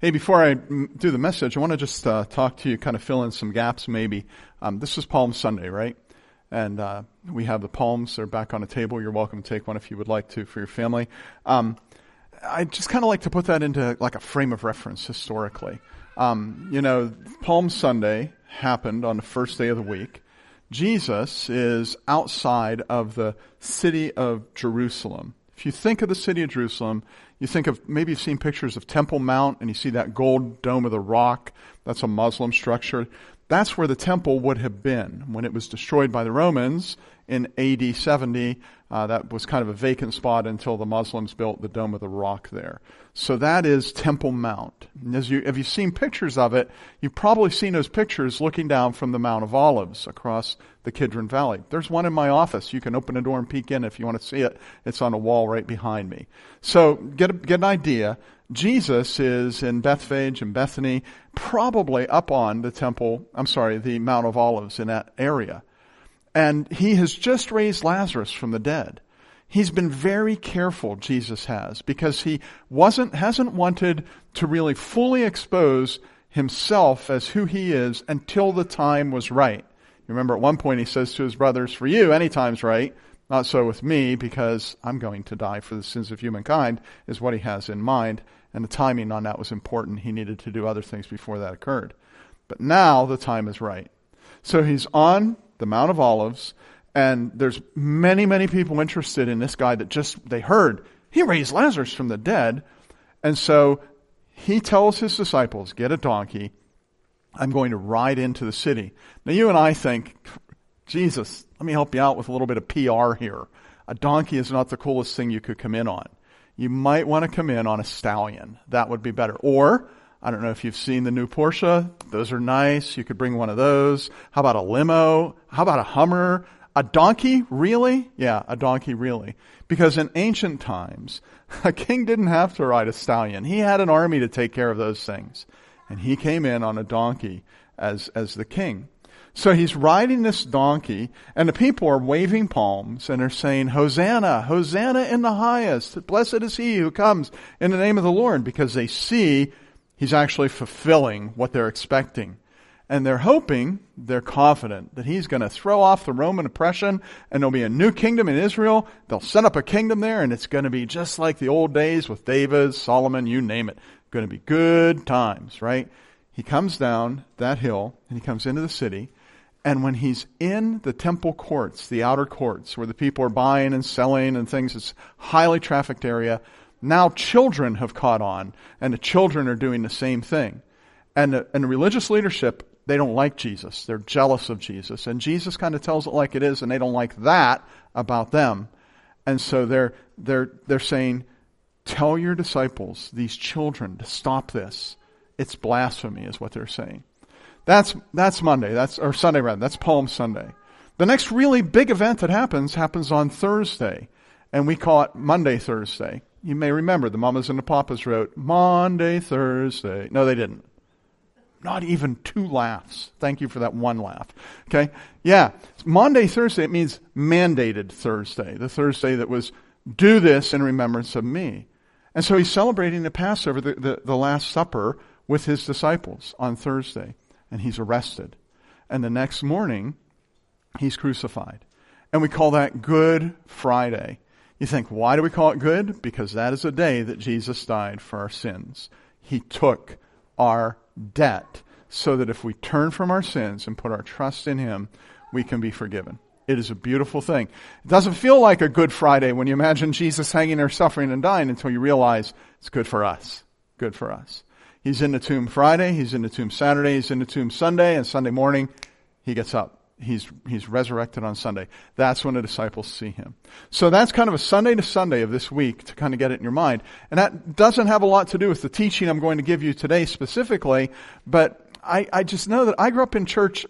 Hey, before I do the message, I want to just uh, talk to you, kind of fill in some gaps maybe. Um, this is Palm Sunday, right? And uh, we have the palms. They're back on the table. You're welcome to take one if you would like to for your family. Um, I just kind of like to put that into like a frame of reference historically. Um, you know, Palm Sunday happened on the first day of the week. Jesus is outside of the city of Jerusalem. If you think of the city of Jerusalem, you think of maybe you've seen pictures of Temple Mount and you see that gold dome of the rock. That's a Muslim structure. That's where the temple would have been when it was destroyed by the Romans in AD 70. Uh, that was kind of a vacant spot until the Muslims built the Dome of the Rock there. So that is Temple Mount. And as you, if you've seen pictures of it, you've probably seen those pictures looking down from the Mount of Olives across the Kidron Valley. There's one in my office. You can open a door and peek in if you want to see it. It's on a wall right behind me. So get, a, get an idea. Jesus is in Bethphage and Bethany, probably up on the temple, I'm sorry, the Mount of Olives in that area. And he has just raised Lazarus from the dead. He's been very careful, Jesus has, because he wasn't, hasn't wanted to really fully expose himself as who he is until the time was right. You remember at one point he says to his brothers, for you, any time's right. Not so with me, because I'm going to die for the sins of humankind, is what he has in mind. And the timing on that was important. He needed to do other things before that occurred. But now the time is right. So he's on the Mount of Olives, and there's many, many people interested in this guy that just, they heard, he raised Lazarus from the dead. And so he tells his disciples, get a donkey. I'm going to ride into the city. Now you and I think, Jesus, let me help you out with a little bit of PR here. A donkey is not the coolest thing you could come in on. You might want to come in on a stallion. That would be better. Or I don't know if you've seen the new Porsche. Those are nice. You could bring one of those. How about a limo? How about a Hummer? A donkey? Really? Yeah, a donkey really. Because in ancient times, a king didn't have to ride a stallion. He had an army to take care of those things. And he came in on a donkey as, as the king. So he's riding this donkey, and the people are waving palms, and they're saying, Hosanna, Hosanna in the highest. Blessed is he who comes in the name of the Lord, because they see He's actually fulfilling what they're expecting. And they're hoping, they're confident that he's going to throw off the Roman oppression and there'll be a new kingdom in Israel. They'll set up a kingdom there and it's going to be just like the old days with David, Solomon, you name it. Going to be good times, right? He comes down that hill and he comes into the city. And when he's in the temple courts, the outer courts, where the people are buying and selling and things, it's highly trafficked area, now children have caught on, and the children are doing the same thing. And uh, the, and the religious leadership, they don't like Jesus. They're jealous of Jesus. And Jesus kind of tells it like it is, and they don't like that about them. And so they're, they're, they're saying, tell your disciples, these children, to stop this. It's blasphemy, is what they're saying. That's, that's Monday. That's, or Sunday rather. That's Palm Sunday. The next really big event that happens happens on Thursday. And we call it Maundy Thursday. You may remember the mamas and the papas wrote Monday, Thursday. No, they didn't. Not even two laughs. Thank you for that one laugh. Okay? Yeah. Maundy, Thursday, it means mandated Thursday. The Thursday that was do this in remembrance of me. And so he's celebrating the Passover, the, the, the Last Supper, with his disciples on Thursday. And he's arrested. And the next morning, he's crucified. And we call that Good Friday. You think, why do we call it good? Because that is a day that Jesus died for our sins. He took our debt so that if we turn from our sins and put our trust in Him, we can be forgiven. It is a beautiful thing. It doesn't feel like a Good Friday when you imagine Jesus hanging there suffering and dying until you realize it's good for us. Good for us. He's in the tomb Friday, he's in the tomb Saturday, he's in the tomb Sunday, and Sunday morning he gets up he's, he's resurrected on Sunday. That's when the disciples see him. So that's kind of a Sunday to Sunday of this week to kind of get it in your mind. And that doesn't have a lot to do with the teaching I'm going to give you today specifically, but I, I just know that I grew up in church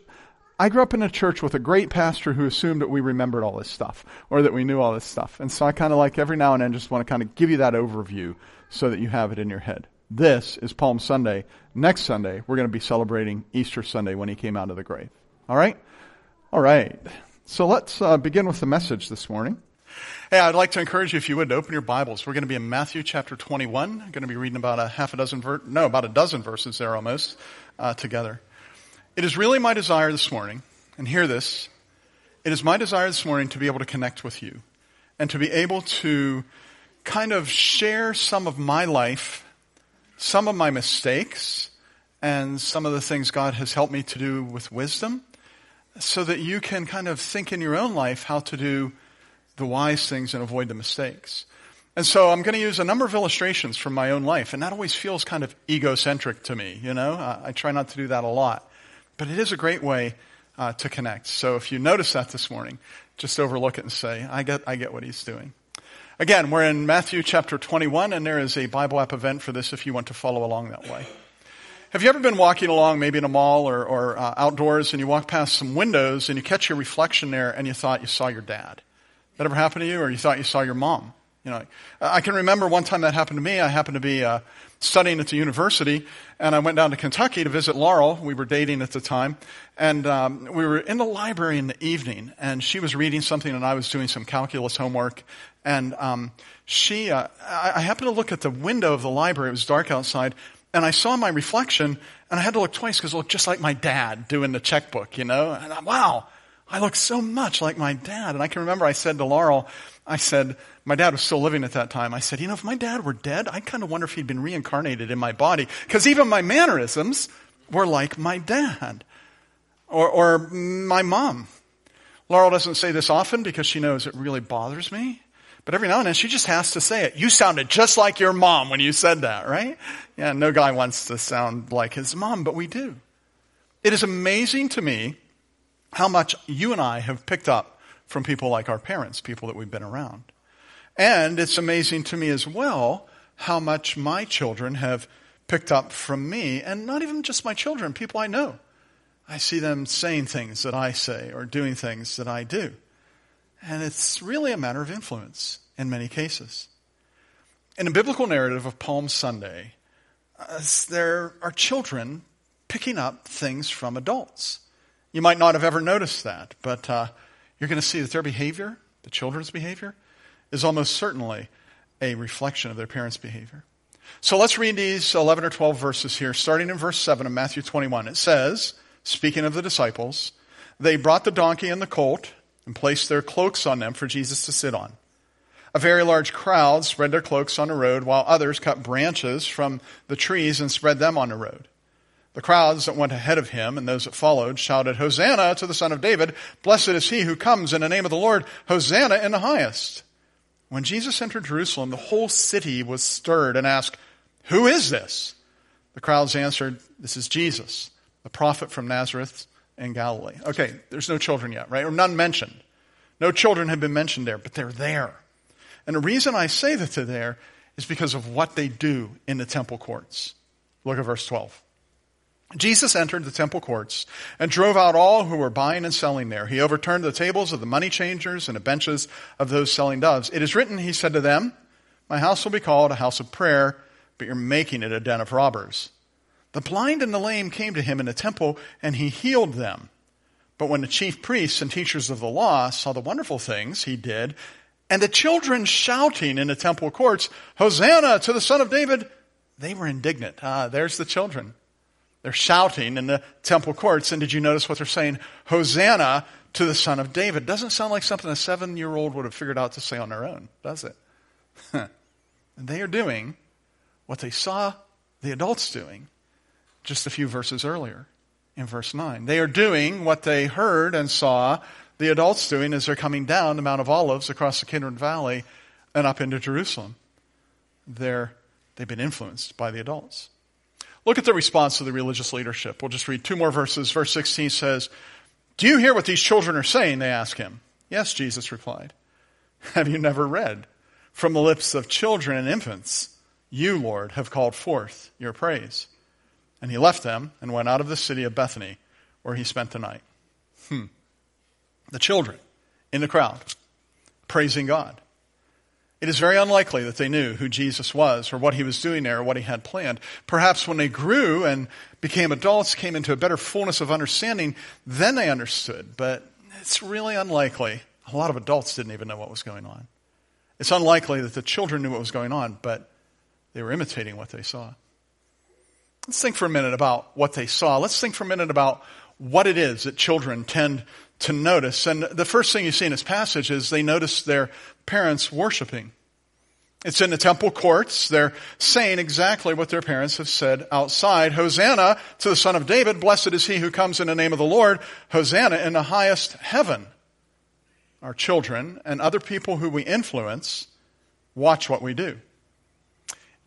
I grew up in a church with a great pastor who assumed that we remembered all this stuff or that we knew all this stuff. And so I kind of like every now and then just want to kind of give you that overview so that you have it in your head. This is Palm Sunday. Next Sunday, we're going to be celebrating Easter Sunday when he came out of the grave. All right? All right. So let's uh, begin with the message this morning. Hey, I'd like to encourage you, if you would, to open your Bibles. We're going to be in Matthew chapter 21. I'm going to be reading about a half a dozen, ver- no, about a dozen verses there almost, uh, together. It is really my desire this morning, and hear this, it is my desire this morning to be able to connect with you and to be able to kind of share some of my life, some of my mistakes, and some of the things God has helped me to do with wisdom so that you can kind of think in your own life how to do the wise things and avoid the mistakes. And so I'm going to use a number of illustrations from my own life, and that always feels kind of egocentric to me, you know? I, I try not to do that a lot. But it is a great way uh, to connect. So if you notice that this morning, just overlook it and say, I get, I get what he's doing. Again, we're in Matthew chapter 21, and there is a Bible app event for this if you want to follow along that way. Have you ever been walking along, maybe in a mall or, or uh, outdoors, and you walk past some windows and you catch your reflection there and you thought you saw your dad? That ever happened to you? Or you thought you saw your mom? You know, I can remember one time that happened to me. I happened to be uh, studying at the university, and I went down to Kentucky to visit Laurel. We were dating at the time, and um, we were in the library in the evening, and she was reading something, and I was doing some calculus homework. And um, she, uh, I, I happened to look at the window of the library. It was dark outside, and I saw my reflection, and I had to look twice because it looked just like my dad doing the checkbook, you know? And I, wow, I look so much like my dad. And I can remember I said to Laurel, I said, my dad was still living at that time. I said, you know, if my dad were dead, I kind of wonder if he'd been reincarnated in my body. Because even my mannerisms were like my dad or, or my mom. Laurel doesn't say this often because she knows it really bothers me. But every now and then she just has to say it. You sounded just like your mom when you said that, right? Yeah, no guy wants to sound like his mom, but we do. It is amazing to me how much you and I have picked up from people like our parents, people that we've been around. And it's amazing to me as well how much my children have picked up from me, and not even just my children, people I know. I see them saying things that I say or doing things that I do. And it's really a matter of influence in many cases. In a biblical narrative of Palm Sunday, uh, there are children picking up things from adults. You might not have ever noticed that, but uh, you're going to see that their behavior, the children's behavior, is almost certainly a reflection of their parents' behavior. So let's read these 11 or 12 verses here, starting in verse 7 of Matthew 21. It says, speaking of the disciples, they brought the donkey and the colt and placed their cloaks on them for Jesus to sit on. A very large crowd spread their cloaks on the road, while others cut branches from the trees and spread them on the road. The crowds that went ahead of him and those that followed shouted, Hosanna to the Son of David! Blessed is he who comes in the name of the Lord! Hosanna in the highest! When Jesus entered Jerusalem, the whole city was stirred and asked, Who is this? The crowds answered, This is Jesus, the prophet from Nazareth in Galilee. Okay, there's no children yet, right? Or none mentioned. No children have been mentioned there, but they're there. And the reason I say that they're there is because of what they do in the temple courts. Look at verse 12. Jesus entered the temple courts and drove out all who were buying and selling there. He overturned the tables of the money changers and the benches of those selling doves. It is written, he said to them, My house will be called a house of prayer, but you're making it a den of robbers. The blind and the lame came to him in the temple, and he healed them. But when the chief priests and teachers of the law saw the wonderful things he did, and the children shouting in the temple courts, Hosanna to the Son of David, they were indignant. Ah, there's the children. They're shouting in the temple courts, and did you notice what they're saying? Hosanna to the Son of David. Doesn't sound like something a seven year old would have figured out to say on their own, does it? and they are doing what they saw the adults doing just a few verses earlier in verse 9. They are doing what they heard and saw the adults doing as they're coming down the Mount of Olives across the Kidron Valley and up into Jerusalem. They're, they've been influenced by the adults. Look at the response of the religious leadership. We'll just read two more verses. Verse 16 says, Do you hear what these children are saying? They ask him. Yes, Jesus replied. Have you never read? From the lips of children and infants, you, Lord, have called forth your praise. And he left them and went out of the city of Bethany, where he spent the night. Hmm. The children in the crowd, praising God. It is very unlikely that they knew who Jesus was or what he was doing there or what he had planned. Perhaps when they grew and became adults, came into a better fullness of understanding, then they understood. But it's really unlikely, A lot of adults didn't even know what was going on. It's unlikely that the children knew what was going on, but they were imitating what they saw. Let's think for a minute about what they saw. Let's think for a minute about what it is that children tend to notice. And the first thing you see in this passage is they notice their parents worshiping. It's in the temple courts. They're saying exactly what their parents have said outside. Hosanna to the son of David. Blessed is he who comes in the name of the Lord. Hosanna in the highest heaven. Our children and other people who we influence watch what we do.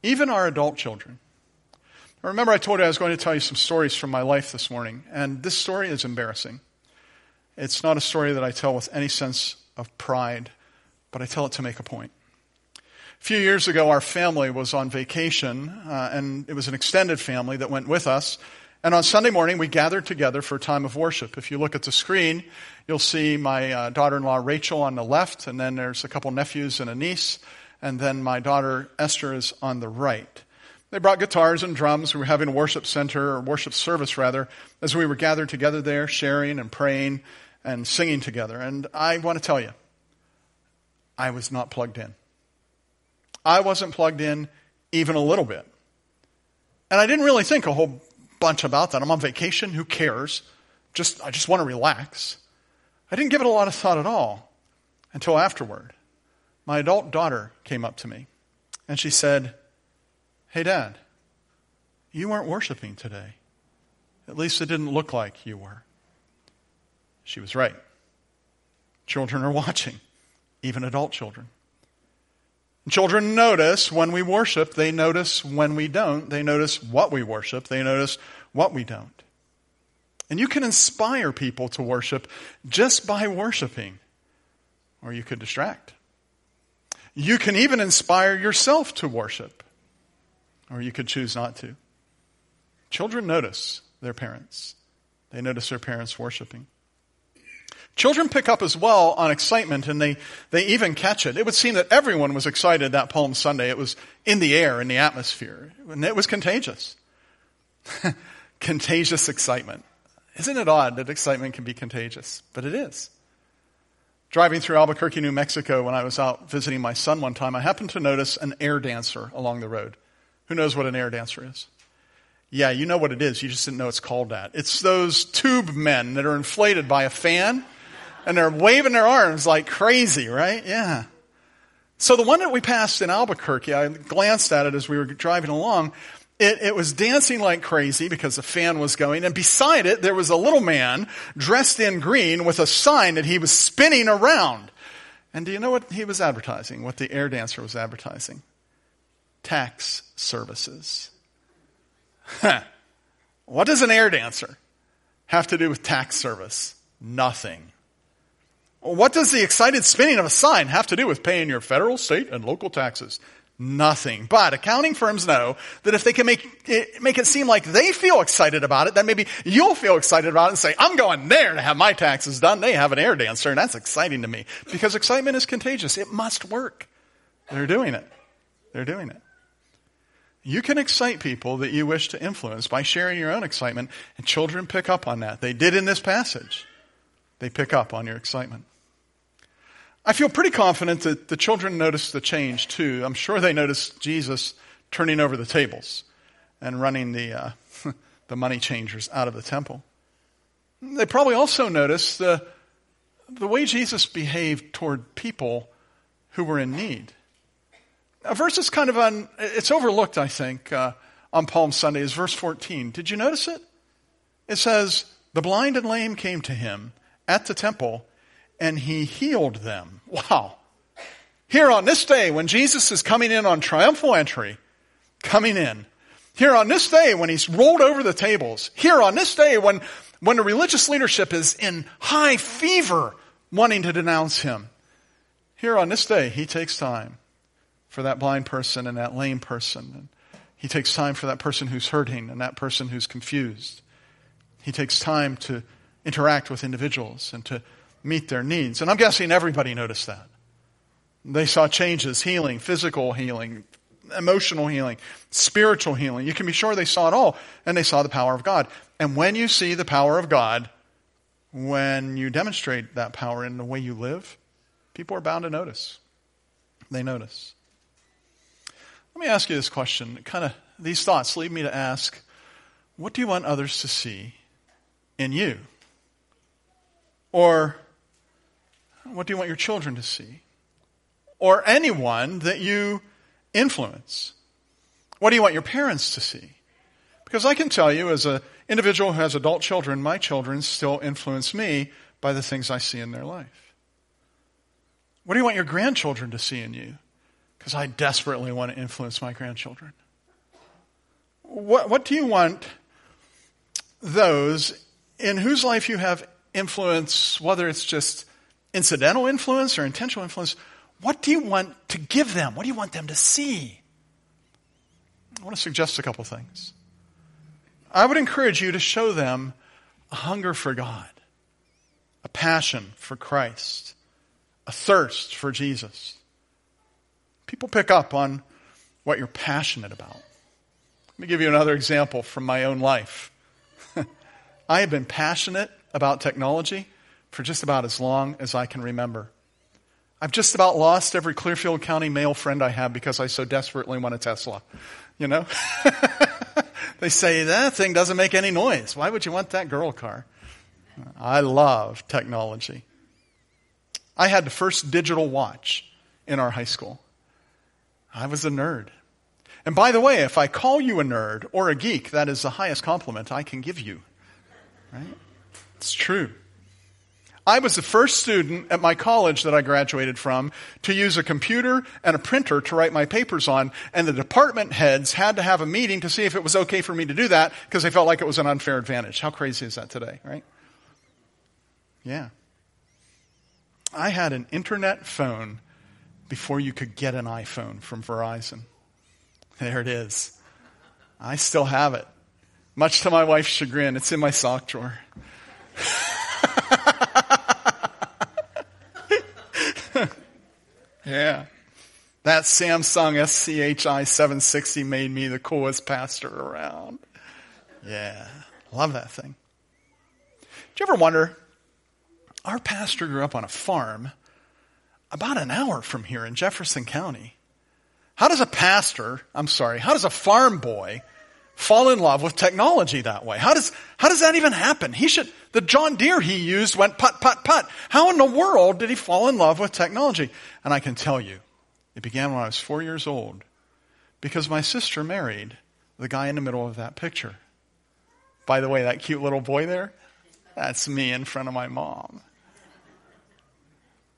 Even our adult children. Remember I told you I was going to tell you some stories from my life this morning, and this story is embarrassing. It's not a story that I tell with any sense of pride, but I tell it to make a point. A few years ago, our family was on vacation, uh, and it was an extended family that went with us. And on Sunday morning, we gathered together for a time of worship. If you look at the screen, you'll see my uh, daughter in law Rachel on the left, and then there's a couple nephews and a niece, and then my daughter Esther is on the right. They brought guitars and drums. We were having a worship center, or worship service rather, as we were gathered together there, sharing and praying and singing together. And I want to tell you, I was not plugged in. I wasn't plugged in even a little bit. And I didn't really think a whole bunch about that. I'm on vacation. Who cares? Just, I just want to relax. I didn't give it a lot of thought at all until afterward. My adult daughter came up to me and she said, Hey, Dad, you weren't worshiping today. At least it didn't look like you were. She was right. Children are watching, even adult children. Children notice when we worship, they notice when we don't, they notice what we worship, they notice what we don't. And you can inspire people to worship just by worshiping, or you could distract. You can even inspire yourself to worship, or you could choose not to. Children notice their parents, they notice their parents worshiping. Children pick up as well on excitement and they, they even catch it. It would seem that everyone was excited that Palm Sunday. It was in the air, in the atmosphere, and it was contagious. contagious excitement. Isn't it odd that excitement can be contagious? But it is. Driving through Albuquerque, New Mexico, when I was out visiting my son one time, I happened to notice an air dancer along the road. Who knows what an air dancer is? Yeah, you know what it is. You just didn't know it's called that. It's those tube men that are inflated by a fan and they're waving their arms like crazy, right? Yeah. So the one that we passed in Albuquerque, I glanced at it as we were driving along. It, it, was dancing like crazy because the fan was going, and beside it there was a little man dressed in green with a sign that he was spinning around. And do you know what he was advertising? What the air dancer was advertising? Tax services. what does an air dancer have to do with tax service? Nothing. What does the excited spinning of a sign have to do with paying your federal, state, and local taxes? Nothing. But accounting firms know that if they can make it, make it seem like they feel excited about it, then maybe you'll feel excited about it and say, I'm going there to have my taxes done. They have an air dancer and that's exciting to me. Because excitement is contagious. It must work. They're doing it. They're doing it. You can excite people that you wish to influence by sharing your own excitement, and children pick up on that. They did in this passage. They pick up on your excitement. I feel pretty confident that the children noticed the change too. I'm sure they noticed Jesus turning over the tables and running the, uh, the money changers out of the temple. They probably also noticed the, the way Jesus behaved toward people who were in need. A verse is kind of on, it's overlooked, I think, uh, on Palm Sunday is verse 14. Did you notice it? It says, The blind and lame came to him at the temple and he healed them. Wow. Here on this day, when Jesus is coming in on triumphal entry, coming in, here on this day when he's rolled over the tables, here on this day when, when the religious leadership is in high fever wanting to denounce him, here on this day, he takes time for that blind person and that lame person. And he takes time for that person who's hurting and that person who's confused. He takes time to interact with individuals and to meet their needs. And I'm guessing everybody noticed that. They saw changes, healing, physical healing, emotional healing, spiritual healing. You can be sure they saw it all, and they saw the power of God. And when you see the power of God, when you demonstrate that power in the way you live, People are bound to notice. They notice. Let me ask you this question. Kind of these thoughts lead me to ask, what do you want others to see in you? Or what do you want your children to see? Or anyone that you influence? What do you want your parents to see? Because I can tell you, as an individual who has adult children, my children still influence me by the things I see in their life. What do you want your grandchildren to see in you? Because I desperately want to influence my grandchildren. What, what do you want those in whose life you have influence, whether it's just incidental influence or intentional influence, what do you want to give them? What do you want them to see? I want to suggest a couple things. I would encourage you to show them a hunger for God, a passion for Christ, a thirst for Jesus. People pick up on what you're passionate about. Let me give you another example from my own life. I have been passionate about technology for just about as long as I can remember. I've just about lost every Clearfield County male friend I have because I so desperately want a Tesla. You know? they say that thing doesn't make any noise. Why would you want that girl car? I love technology. I had the first digital watch in our high school. I was a nerd. And by the way, if I call you a nerd or a geek, that is the highest compliment I can give you. Right? It's true. I was the first student at my college that I graduated from to use a computer and a printer to write my papers on, and the department heads had to have a meeting to see if it was okay for me to do that because they felt like it was an unfair advantage. How crazy is that today, right? Yeah. I had an internet phone before you could get an iPhone from Verizon. There it is. I still have it. Much to my wife's chagrin, it's in my sock drawer. yeah. That Samsung SCH-i760 made me the coolest pastor around. Yeah. Love that thing. Do you ever wonder? Our pastor grew up on a farm about an hour from here in Jefferson County. How does a pastor, I'm sorry, how does a farm boy fall in love with technology that way? How does, how does that even happen? He should, the John Deere he used went put, put, put. How in the world did he fall in love with technology? And I can tell you, it began when I was four years old because my sister married the guy in the middle of that picture. By the way, that cute little boy there, that's me in front of my mom.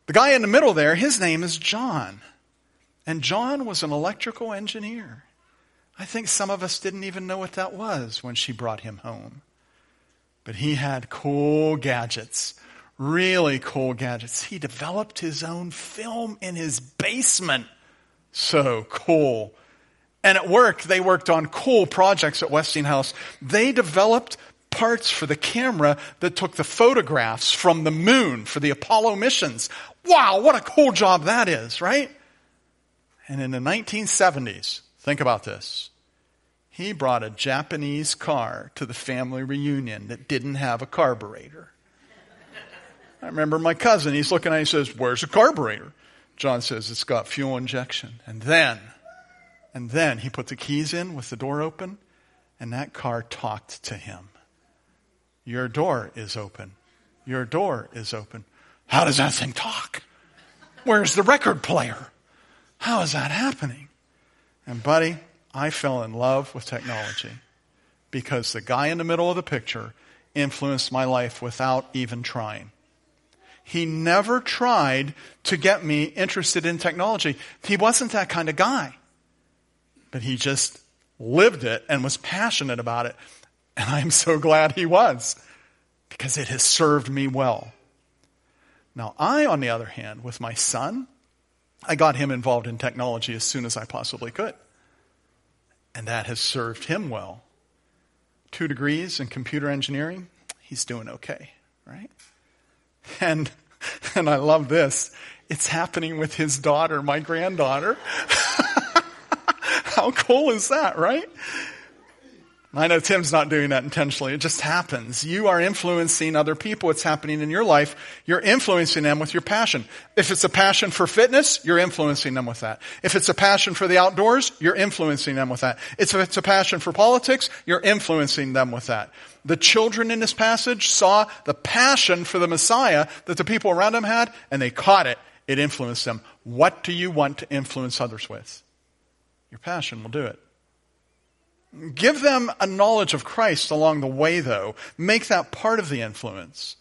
The guy in the middle there, his name is John. And John was an electrical engineer. I think some of us didn't even know what that was when she brought him home. But he had cool gadgets, really cool gadgets. He developed his own film in his basement. So cool. And at work, they worked on cool projects at Westinghouse. They developed parts for the camera that took the photographs from the moon for the Apollo missions. Wow, what a cool job that is, right? And in the 1970s, Think about this. He brought a Japanese car to the family reunion that didn't have a carburetor. I remember my cousin, he's looking at it, he says, Where's the carburetor? John says, It's got fuel injection. And then, and then he put the keys in with the door open, and that car talked to him. Your door is open. Your door is open. How does that thing talk? Where's the record player? How is that happening? And, buddy, I fell in love with technology because the guy in the middle of the picture influenced my life without even trying. He never tried to get me interested in technology. He wasn't that kind of guy. But he just lived it and was passionate about it. And I'm so glad he was because it has served me well. Now, I, on the other hand, with my son, I got him involved in technology as soon as I possibly could. And that has served him well. Two degrees in computer engineering, he's doing okay, right? And, and I love this. It's happening with his daughter, my granddaughter. How cool is that, right? I know Tim's not doing that intentionally. It just happens. You are influencing other people. It's happening in your life. You're influencing them with your passion. If it's a passion for fitness, you're influencing them with that. If it's a passion for the outdoors, you're influencing them with that. If it's a passion for politics, you're influencing them with that. The children in this passage saw the passion for the Messiah that the people around them had, and they caught it. It influenced them. What do you want to influence others with? Your passion will do it. Give them a knowledge of Christ along the way, though. Make that part of the influence.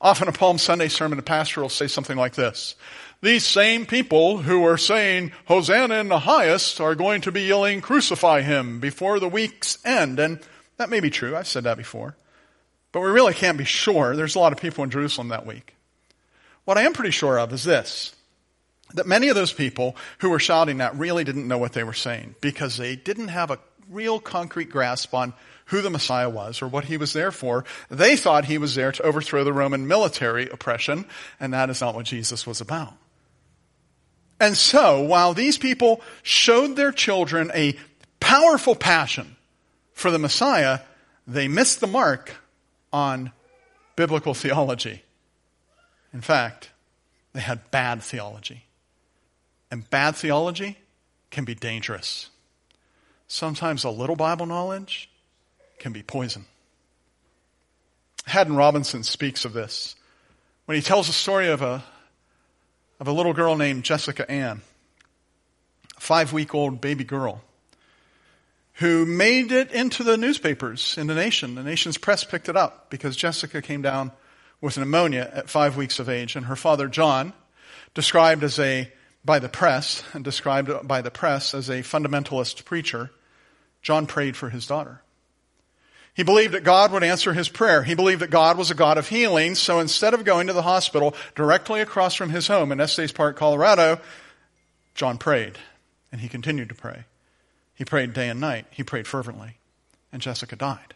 Often a Palm Sunday sermon, a pastor will say something like this. These same people who are saying, Hosanna in the highest, are going to be yelling, crucify him before the week's end. And that may be true. I've said that before. But we really can't be sure. There's a lot of people in Jerusalem that week. What I am pretty sure of is this that many of those people who were shouting that really didn't know what they were saying because they didn't have a real concrete grasp on who the Messiah was or what he was there for. They thought he was there to overthrow the Roman military oppression, and that is not what Jesus was about. And so, while these people showed their children a powerful passion for the Messiah, they missed the mark on biblical theology. In fact, they had bad theology. And bad theology can be dangerous sometimes a little Bible knowledge can be poison. Haddon Robinson speaks of this when he tells the story of a, of a little girl named Jessica Ann, a five week old baby girl, who made it into the newspapers in the nation. The nation's press picked it up because Jessica came down with pneumonia at five weeks of age, and her father, John, described as a by the press and described by the press as a fundamentalist preacher, John prayed for his daughter. He believed that God would answer his prayer. He believed that God was a God of healing. So instead of going to the hospital directly across from his home in Estes Park, Colorado, John prayed. And he continued to pray. He prayed day and night. He prayed fervently. And Jessica died.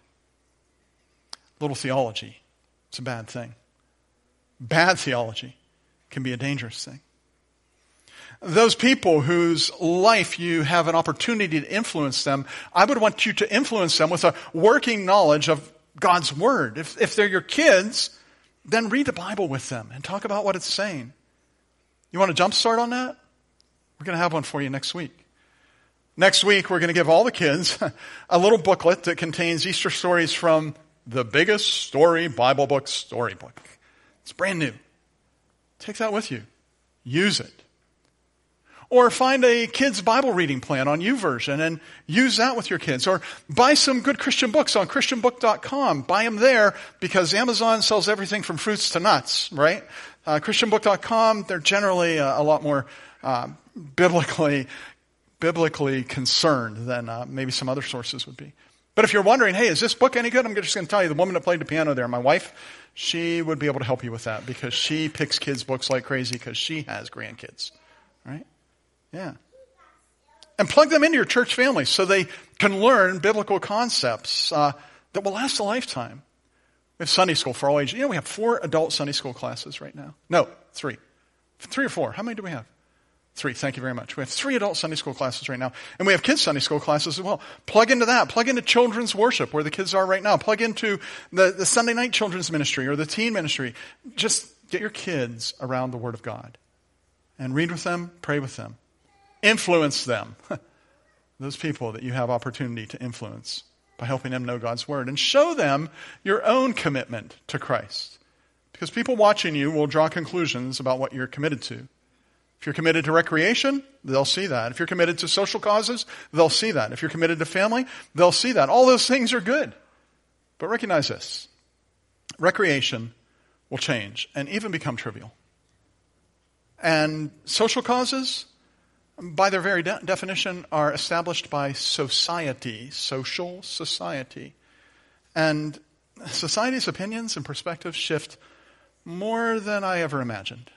Little theology. It's a bad thing. Bad theology can be a dangerous thing those people whose life you have an opportunity to influence them, I would want you to influence them with a working knowledge of God's Word. If, if they're your kids, then read the Bible with them and talk about what it's saying. You want a jump start on that? We're going to have one for you next week. Next week, we're going to give all the kids a little booklet that contains Easter stories from the biggest story Bible book storybook. It's brand new. Take that with you. Use it. Or find a kid's Bible reading plan on YouVersion and use that with your kids. Or buy some good Christian books on ChristianBook.com. Buy them there because Amazon sells everything from fruits to nuts, right? Uh, ChristianBook.com, they're generally uh, a lot more uh, biblically biblically concerned than uh, maybe some other sources would be. But if you're wondering, hey, is this book any good? I'm just going to tell you, the woman that played the piano there, my wife, she would be able to help you with that because she picks kids' books like crazy because she has grandkids, right? Yeah. And plug them into your church family so they can learn biblical concepts uh, that will last a lifetime. We have Sunday school for all ages. You know, we have four adult Sunday school classes right now. No, three. Three or four. How many do we have? Three. Thank you very much. We have three adult Sunday school classes right now. And we have kids Sunday school classes as well. Plug into that. Plug into children's worship where the kids are right now. Plug into the, the Sunday night children's ministry or the teen ministry. Just get your kids around the Word of God and read with them, pray with them. Influence them. Those people that you have opportunity to influence by helping them know God's Word. And show them your own commitment to Christ. Because people watching you will draw conclusions about what you're committed to. If you're committed to recreation, they'll see that. If you're committed to social causes, they'll see that. If you're committed to family, they'll see that. All those things are good. But recognize this recreation will change and even become trivial. And social causes, by their very de- definition, are established by society, social society. And society's opinions and perspectives shift more than I ever imagined.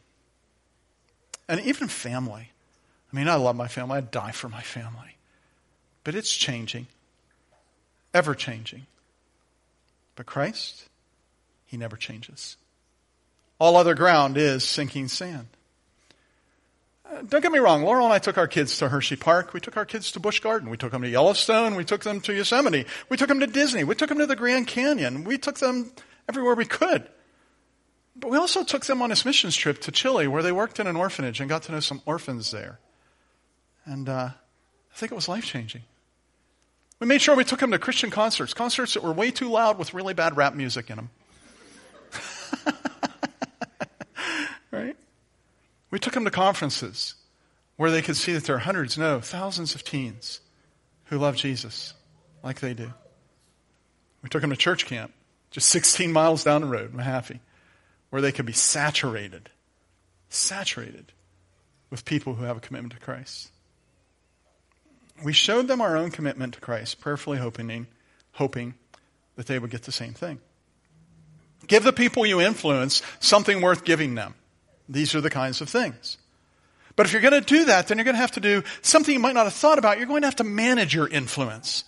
And even family. I mean, I love my family, I'd die for my family. But it's changing, ever changing. But Christ, He never changes. All other ground is sinking sand. Don't get me wrong, Laurel and I took our kids to Hershey Park. We took our kids to Busch Garden. We took them to Yellowstone. We took them to Yosemite. We took them to Disney. We took them to the Grand Canyon. We took them everywhere we could. But we also took them on this missions trip to Chile where they worked in an orphanage and got to know some orphans there. And uh, I think it was life changing. We made sure we took them to Christian concerts, concerts that were way too loud with really bad rap music in them. right? We took them to conferences where they could see that there are hundreds, no, thousands of teens who love Jesus like they do. We took them to church camp, just 16 miles down the road, Mahaffey, where they could be saturated, saturated with people who have a commitment to Christ. We showed them our own commitment to Christ, prayerfully hoping, hoping that they would get the same thing. Give the people you influence something worth giving them. These are the kinds of things. But if you're going to do that, then you're going to have to do something you might not have thought about. You're going to have to manage your influence.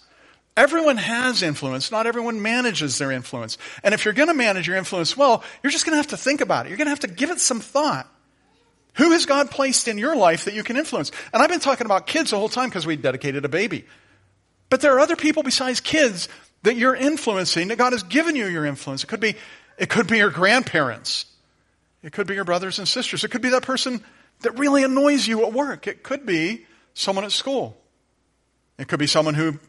Everyone has influence. Not everyone manages their influence. And if you're going to manage your influence well, you're just going to have to think about it. You're going to have to give it some thought. Who has God placed in your life that you can influence? And I've been talking about kids the whole time because we dedicated a baby. But there are other people besides kids that you're influencing, that God has given you your influence. It could be, it could be your grandparents. It could be your brothers and sisters. It could be that person that really annoys you at work. It could be someone at school. It could be someone who,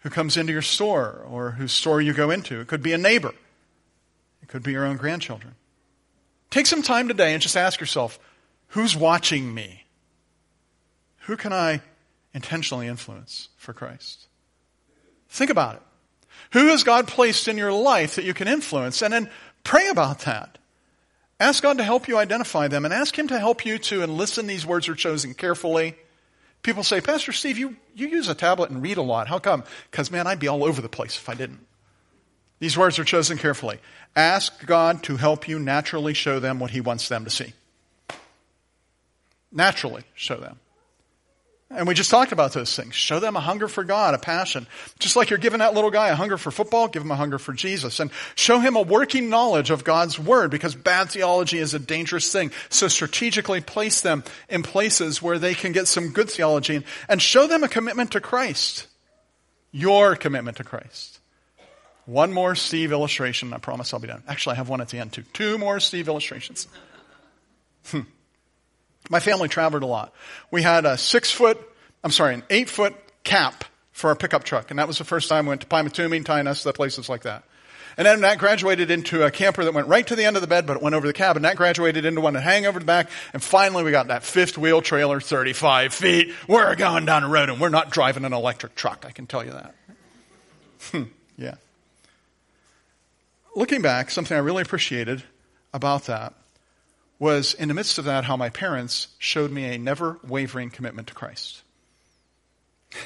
who comes into your store or whose store you go into. It could be a neighbor. It could be your own grandchildren. Take some time today and just ask yourself, who's watching me? Who can I intentionally influence for Christ? Think about it. Who has God placed in your life that you can influence? And then pray about that. Ask God to help you identify them and ask Him to help you to, and listen, these words are chosen carefully. People say, Pastor Steve, you, you use a tablet and read a lot. How come? Because, man, I'd be all over the place if I didn't. These words are chosen carefully. Ask God to help you naturally show them what He wants them to see. Naturally show them. And we just talked about those things. Show them a hunger for God, a passion. Just like you're giving that little guy a hunger for football, give him a hunger for Jesus. And show him a working knowledge of God's Word because bad theology is a dangerous thing. So strategically place them in places where they can get some good theology and show them a commitment to Christ. Your commitment to Christ. One more Steve illustration. I promise I'll be done. Actually, I have one at the end too. Two more Steve illustrations. Hmm. My family traveled a lot. We had a six foot, I'm sorry, an eight foot cap for our pickup truck. And that was the first time we went to Pymatuming, Tionesta, places like that. And then that graduated into a camper that went right to the end of the bed, but it went over the cab. And that graduated into one that hang over the back. And finally we got that fifth wheel trailer, 35 feet. We're going down the road and we're not driving an electric truck. I can tell you that. Hmm, yeah looking back, something I really appreciated about that was in the midst of that, how my parents showed me a never wavering commitment to Christ.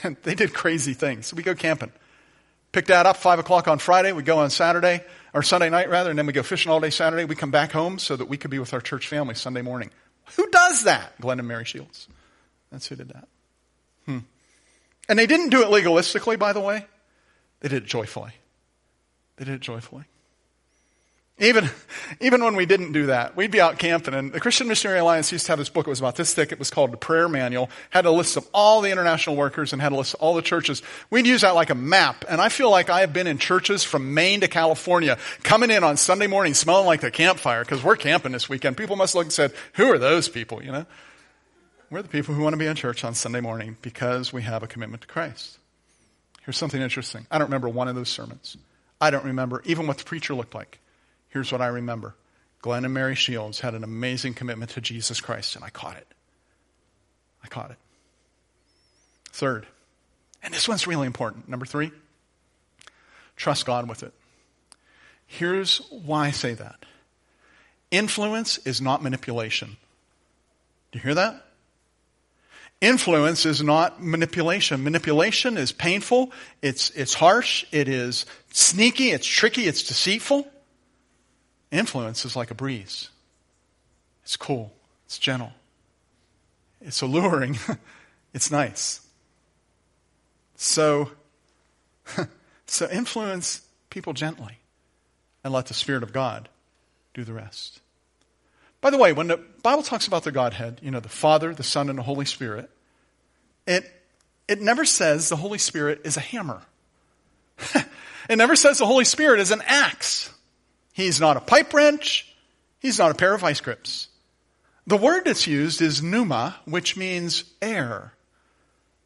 And they did crazy things. We go camping. Pick dad up five o'clock on Friday. We go on Saturday, or Sunday night rather, and then we go fishing all day Saturday. We come back home so that we could be with our church family Sunday morning. Who does that? Glenn and Mary Shields. That's who did that. Hmm. And they didn't do it legalistically, by the way. They did it joyfully. They did it joyfully. Even, even when we didn't do that, we'd be out camping, and the Christian Missionary Alliance used to have this book. It was about this thick. It was called the Prayer Manual. Had a list of all the international workers and had a list of all the churches. We'd use that like a map, and I feel like I have been in churches from Maine to California, coming in on Sunday morning smelling like the campfire because we're camping this weekend. People must look and said, "Who are those people?" You know, we're the people who want to be in church on Sunday morning because we have a commitment to Christ. Here's something interesting. I don't remember one of those sermons. I don't remember even what the preacher looked like. Here's what I remember Glenn and Mary Shields had an amazing commitment to Jesus Christ, and I caught it. I caught it. Third, and this one's really important. Number three, trust God with it. Here's why I say that influence is not manipulation. Do you hear that? Influence is not manipulation. Manipulation is painful, it's, it's harsh, it is sneaky, it's tricky, it's deceitful. Influence is like a breeze. It's cool. It's gentle. It's alluring. it's nice. So, so influence people gently and let the Spirit of God do the rest. By the way, when the Bible talks about the Godhead, you know, the Father, the Son, and the Holy Spirit, it, it never says the Holy Spirit is a hammer. it never says the Holy Spirit is an axe. He's not a pipe wrench. He's not a pair of vice grips. The word that's used is pneuma, which means air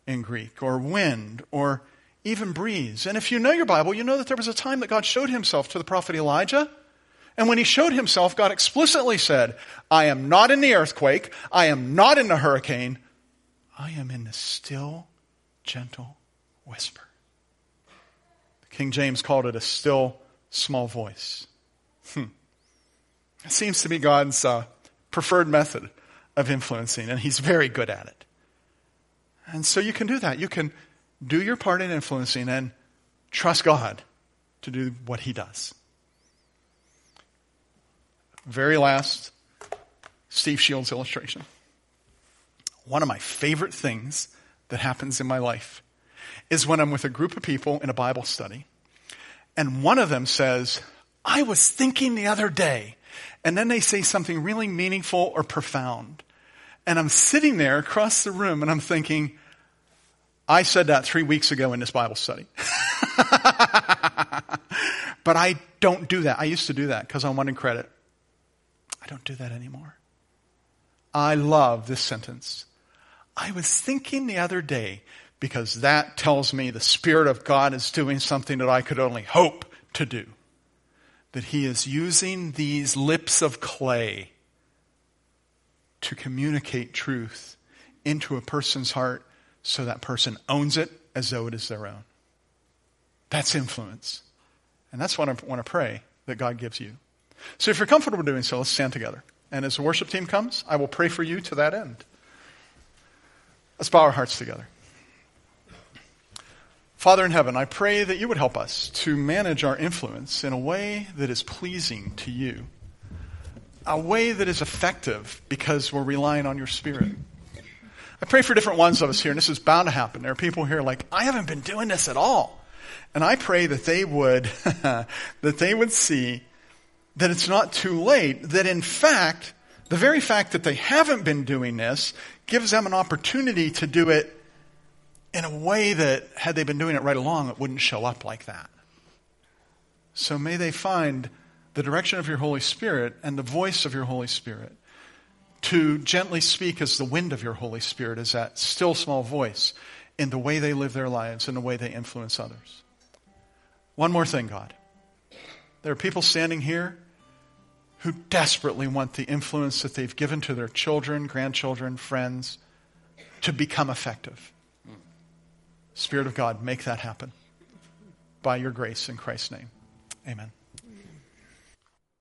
in Greek, or wind, or even breeze. And if you know your Bible, you know that there was a time that God showed himself to the prophet Elijah. And when he showed himself, God explicitly said, I am not in the earthquake. I am not in the hurricane. I am in the still, gentle whisper. King James called it a still, small voice. It seems to be God's uh, preferred method of influencing, and he's very good at it. And so you can do that. You can do your part in influencing and trust God to do what He does. Very last, Steve Shields illustration. One of my favorite things that happens in my life is when I'm with a group of people in a Bible study, and one of them says, I was thinking the other day, and then they say something really meaningful or profound. And I'm sitting there across the room and I'm thinking, I said that three weeks ago in this Bible study. but I don't do that. I used to do that because I wanted credit. I don't do that anymore. I love this sentence. I was thinking the other day because that tells me the Spirit of God is doing something that I could only hope to do. That He is using these lips of clay to communicate truth into a person's heart so that person owns it as though it is their own. That's influence. And that's what I want to pray that God gives you. So if you're comfortable doing so, let's stand together. And as the worship team comes, I will pray for you to that end. Let's bow our hearts together. Father in heaven, I pray that you would help us to manage our influence in a way that is pleasing to you, a way that is effective because we're relying on your Spirit. I pray for different ones of us here, and this is bound to happen. There are people here like, I haven't been doing this at all. And I pray that they would, that they would see that it's not too late, that in fact, the very fact that they haven't been doing this gives them an opportunity to do it in a way that, had they been doing it right along, it wouldn't show up like that. So may they find the direction of your Holy Spirit and the voice of your Holy Spirit to gently speak as the wind of your Holy Spirit, as that still small voice in the way they live their lives and the way they influence others. One more thing, God. There are people standing here who desperately want the influence that they've given to their children, grandchildren, friends to become effective. Spirit of God, make that happen by your grace in Christ's name. Amen.